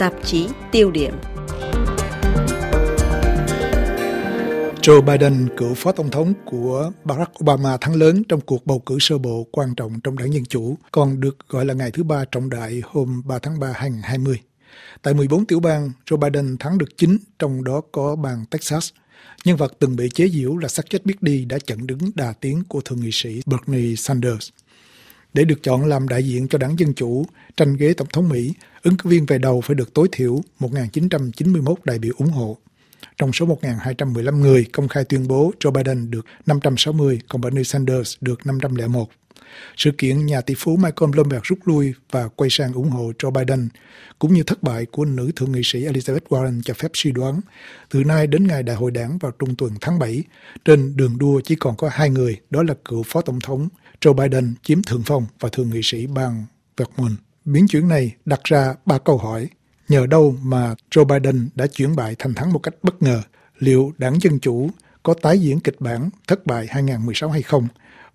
tạp chí tiêu điểm. Joe Biden, cựu phó tổng thống của Barack Obama thắng lớn trong cuộc bầu cử sơ bộ quan trọng trong đảng Dân Chủ, còn được gọi là ngày thứ ba trọng đại hôm 3 tháng 3 2020. Tại 14 tiểu bang, Joe Biden thắng được 9, trong đó có bang Texas. Nhân vật từng bị chế giễu là xác chết biết đi đã chặn đứng đà tiến của thượng nghị sĩ Bernie Sanders. Để được chọn làm đại diện cho đảng Dân Chủ tranh ghế Tổng thống Mỹ, ứng cử viên về đầu phải được tối thiểu 1.991 đại biểu ủng hộ. Trong số 1.215 người công khai tuyên bố Joe Biden được 560, còn Bernie Sanders được 501. Sự kiện nhà tỷ phú Michael Bloomberg rút lui và quay sang ủng hộ Joe Biden, cũng như thất bại của nữ thượng nghị sĩ Elizabeth Warren cho phép suy đoán, từ nay đến ngày đại hội đảng vào trung tuần tháng 7, trên đường đua chỉ còn có hai người, đó là cựu phó tổng thống Joe Biden chiếm thượng phong và thượng nghị sĩ bang Vermont. Biến chuyển này đặt ra ba câu hỏi. Nhờ đâu mà Joe Biden đã chuyển bại thành thắng một cách bất ngờ? Liệu đảng Dân Chủ có tái diễn kịch bản thất bại 2016 hay không?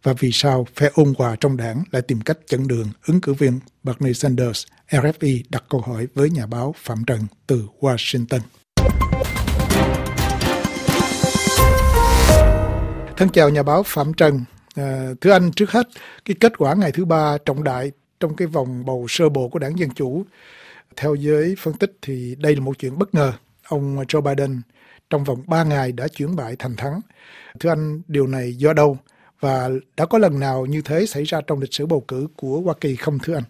Và vì sao phe ôn hòa trong đảng lại tìm cách chặn đường ứng cử viên Bernie Sanders? RFI đặt câu hỏi với nhà báo Phạm Trần từ Washington. Thân chào nhà báo Phạm Trần. À, thưa anh, trước hết, cái kết quả ngày thứ ba trọng đại trong cái vòng bầu sơ bộ của đảng Dân Chủ, theo giới phân tích thì đây là một chuyện bất ngờ. Ông Joe Biden trong vòng 3 ngày đã chuyển bại thành thắng. Thưa anh, điều này do đâu? Và đã có lần nào như thế xảy ra trong lịch sử bầu cử của Hoa Kỳ không thưa anh?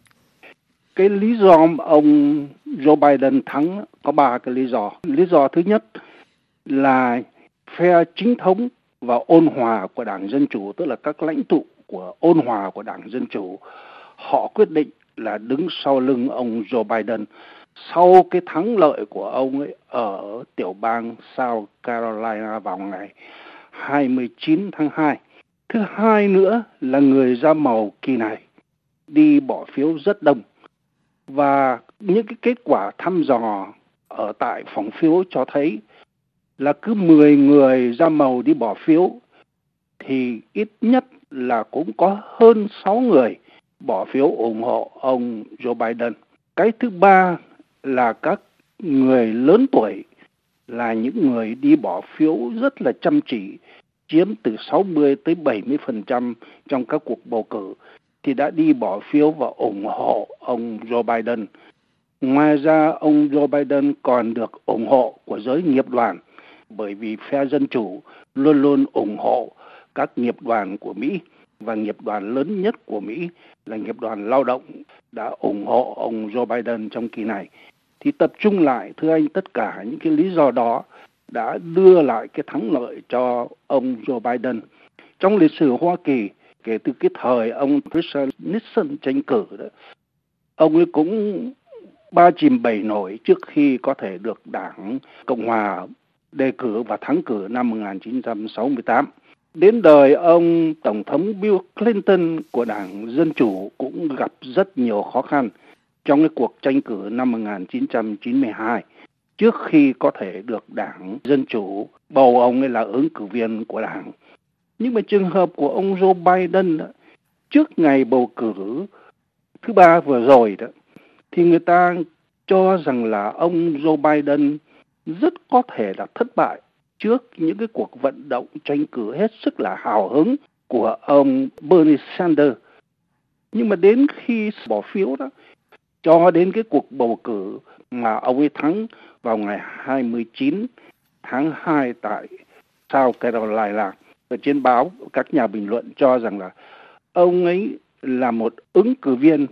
Cái lý do ông Joe Biden thắng có ba cái lý do. Lý do thứ nhất là phe chính thống và ôn hòa của Đảng Dân Chủ, tức là các lãnh tụ của ôn hòa của Đảng Dân Chủ, họ quyết định là đứng sau lưng ông Joe Biden sau cái thắng lợi của ông ấy ở tiểu bang South Carolina vào ngày 29 tháng 2. Thứ hai nữa là người da màu kỳ này đi bỏ phiếu rất đông và những cái kết quả thăm dò ở tại phòng phiếu cho thấy là cứ 10 người ra màu đi bỏ phiếu thì ít nhất là cũng có hơn 6 người bỏ phiếu ủng hộ ông Joe Biden. Cái thứ ba là các người lớn tuổi là những người đi bỏ phiếu rất là chăm chỉ, chiếm từ 60 tới 70% trong các cuộc bầu cử thì đã đi bỏ phiếu và ủng hộ ông Joe Biden. Ngoài ra, ông Joe Biden còn được ủng hộ của giới nghiệp đoàn bởi vì phe Dân Chủ luôn luôn ủng hộ các nghiệp đoàn của Mỹ và nghiệp đoàn lớn nhất của Mỹ là nghiệp đoàn lao động đã ủng hộ ông Joe Biden trong kỳ này. Thì tập trung lại, thưa anh, tất cả những cái lý do đó đã đưa lại cái thắng lợi cho ông Joe Biden. Trong lịch sử Hoa Kỳ, kể từ cái thời ông Richard Nixon tranh cử đó, ông ấy cũng ba chìm bảy nổi trước khi có thể được đảng Cộng hòa đề cử và thắng cử năm 1968. Đến đời ông Tổng thống Bill Clinton của Đảng Dân Chủ cũng gặp rất nhiều khó khăn trong cái cuộc tranh cử năm 1992 trước khi có thể được Đảng Dân Chủ bầu ông ấy là ứng cử viên của Đảng. Nhưng mà trường hợp của ông Joe Biden đó, trước ngày bầu cử thứ ba vừa rồi đó thì người ta cho rằng là ông Joe Biden rất có thể là thất bại trước những cái cuộc vận động tranh cử hết sức là hào hứng của ông Bernie Sanders. Nhưng mà đến khi bỏ phiếu đó, cho đến cái cuộc bầu cử mà ông ấy thắng vào ngày 29 tháng 2 tại South Carolina. Ở trên báo, các nhà bình luận cho rằng là ông ấy là một ứng cử viên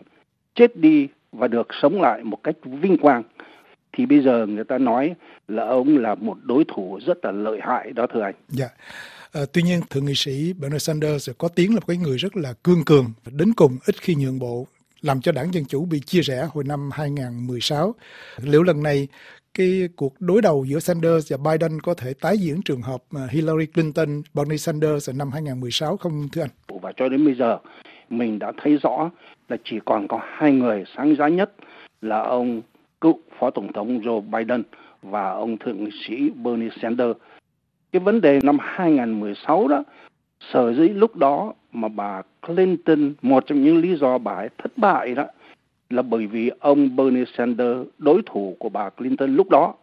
chết đi và được sống lại một cách vinh quang thì bây giờ người ta nói là ông là một đối thủ rất là lợi hại đó thưa anh. Dạ. À, tuy nhiên thượng nghị sĩ Bernie Sanders có tiếng là một cái người rất là cương cường đến cùng ít khi nhượng bộ làm cho đảng Dân Chủ bị chia rẽ hồi năm 2016. Liệu lần này cái cuộc đối đầu giữa Sanders và Biden có thể tái diễn trường hợp Hillary Clinton, Bernie Sanders ở năm 2016 không thưa anh? Và cho đến bây giờ mình đã thấy rõ là chỉ còn có hai người sáng giá nhất là ông cựu phó tổng thống Joe Biden và ông thượng sĩ Bernie Sanders. Cái vấn đề năm 2016 đó, sở dĩ lúc đó mà bà Clinton, một trong những lý do bà ấy thất bại đó, là bởi vì ông Bernie Sanders đối thủ của bà Clinton lúc đó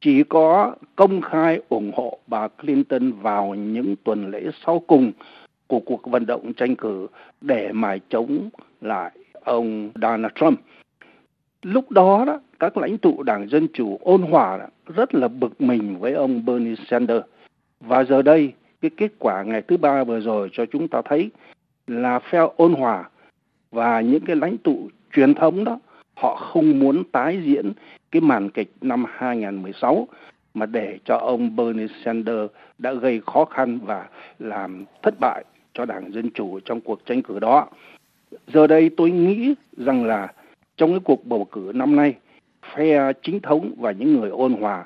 chỉ có công khai ủng hộ bà Clinton vào những tuần lễ sau cùng của cuộc vận động tranh cử để mà chống lại ông Donald Trump. Lúc đó đó các lãnh tụ đảng Dân Chủ ôn hòa đó, rất là bực mình với ông Bernie Sanders. Và giờ đây, cái kết quả ngày thứ ba vừa rồi cho chúng ta thấy là phe ôn hòa và những cái lãnh tụ truyền thống đó họ không muốn tái diễn cái màn kịch năm 2016 mà để cho ông Bernie Sanders đã gây khó khăn và làm thất bại cho Đảng Dân Chủ trong cuộc tranh cử đó. Giờ đây tôi nghĩ rằng là trong cái cuộc bầu cử năm nay, phe chính thống và những người ôn hòa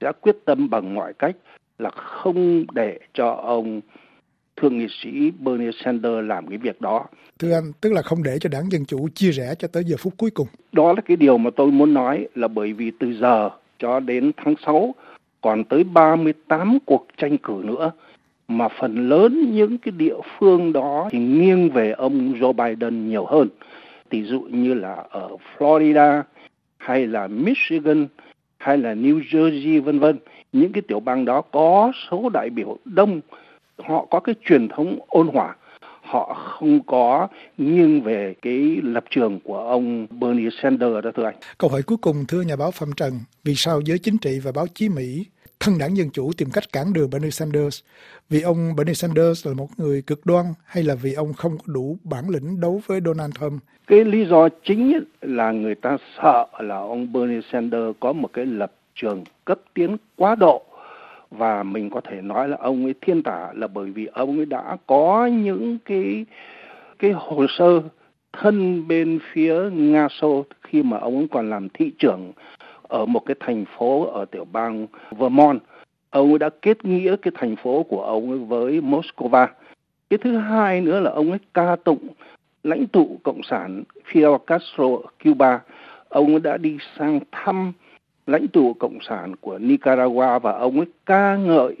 sẽ quyết tâm bằng mọi cách là không để cho ông thượng nghị sĩ Bernie Sanders làm cái việc đó. Thưa anh, tức là không để cho đảng Dân Chủ chia rẽ cho tới giờ phút cuối cùng. Đó là cái điều mà tôi muốn nói là bởi vì từ giờ cho đến tháng 6 còn tới 38 cuộc tranh cử nữa mà phần lớn những cái địa phương đó thì nghiêng về ông Joe Biden nhiều hơn. Tỷ dụ như là ở Florida hay là Michigan hay là New Jersey vân vân, những cái tiểu bang đó có số đại biểu đông, họ có cái truyền thống ôn hòa họ không có nghiêng về cái lập trường của ông Bernie Sanders đó thưa anh. Câu hỏi cuối cùng thưa nhà báo Phạm Trần, vì sao giới chính trị và báo chí Mỹ thân đảng Dân Chủ tìm cách cản đường Bernie Sanders? Vì ông Bernie Sanders là một người cực đoan hay là vì ông không có đủ bản lĩnh đấu với Donald Trump? Cái lý do chính là người ta sợ là ông Bernie Sanders có một cái lập trường cấp tiến quá độ và mình có thể nói là ông ấy thiên tả là bởi vì ông ấy đã có những cái cái hồ sơ thân bên phía Nga Xô khi mà ông ấy còn làm thị trưởng ở một cái thành phố ở tiểu bang Vermont. Ông ấy đã kết nghĩa cái thành phố của ông ấy với Moscow. Cái thứ hai nữa là ông ấy ca tụng lãnh tụ cộng sản Fidel Castro ở Cuba. Ông ấy đã đi sang thăm lãnh tụ cộng sản của Nicaragua và ông ấy ca ngợi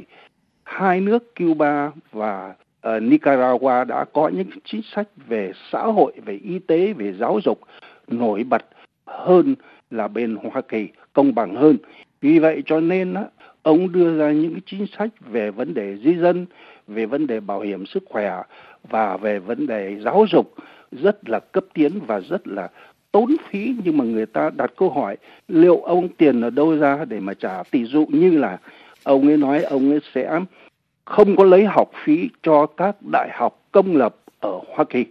hai nước Cuba và uh, Nicaragua đã có những chính sách về xã hội, về y tế, về giáo dục nổi bật hơn là bên Hoa Kỳ, công bằng hơn. Vì vậy cho nên á, ông đưa ra những chính sách về vấn đề di dân, về vấn đề bảo hiểm sức khỏe và về vấn đề giáo dục rất là cấp tiến và rất là tốn phí nhưng mà người ta đặt câu hỏi liệu ông tiền ở đâu ra để mà trả tỷ dụ như là ông ấy nói ông ấy sẽ không có lấy học phí cho các đại học công lập ở Hoa Kỳ.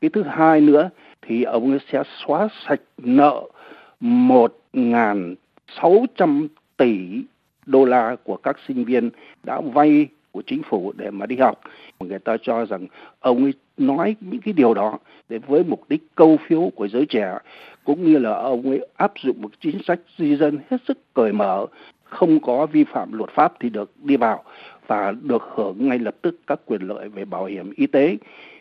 Cái thứ hai nữa thì ông ấy sẽ xóa sạch nợ một ngàn sáu trăm tỷ đô la của các sinh viên đã vay của chính phủ để mà đi học. Người ta cho rằng ông ấy nói những cái điều đó để với mục đích câu phiếu của giới trẻ, cũng như là ông ấy áp dụng một chính sách di dân hết sức cởi mở, không có vi phạm luật pháp thì được đi vào và được hưởng ngay lập tức các quyền lợi về bảo hiểm y tế,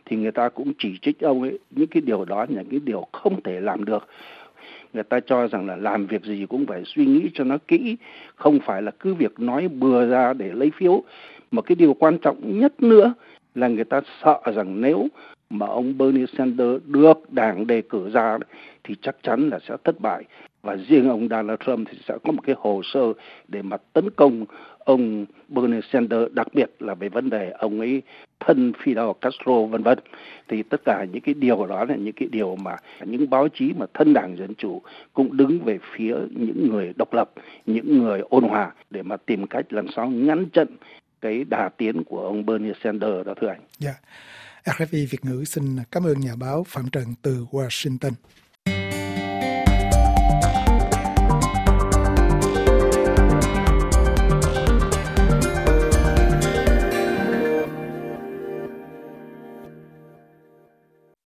thì người ta cũng chỉ trích ông ấy. Những cái điều đó là những cái điều không thể làm được. Người ta cho rằng là làm việc gì cũng phải suy nghĩ cho nó kỹ, không phải là cứ việc nói bừa ra để lấy phiếu. Mà cái điều quan trọng nhất nữa là người ta sợ rằng nếu mà ông Bernie Sanders được đảng đề cử ra thì chắc chắn là sẽ thất bại và riêng ông Donald Trump thì sẽ có một cái hồ sơ để mà tấn công ông Bernie Sanders, đặc biệt là về vấn đề ông ấy thân Fidel Castro, vân vân thì tất cả những cái điều đó là những cái điều mà những báo chí mà thân đảng dân chủ cũng đứng về phía những người độc lập, những người ôn hòa để mà tìm cách làm sao ngăn chặn cái đà tiến của ông Bernie Sanders đó, thưa anh. Dạ. Yeah. RFI Việt ngữ xin cảm ơn nhà báo Phạm Trần từ Washington.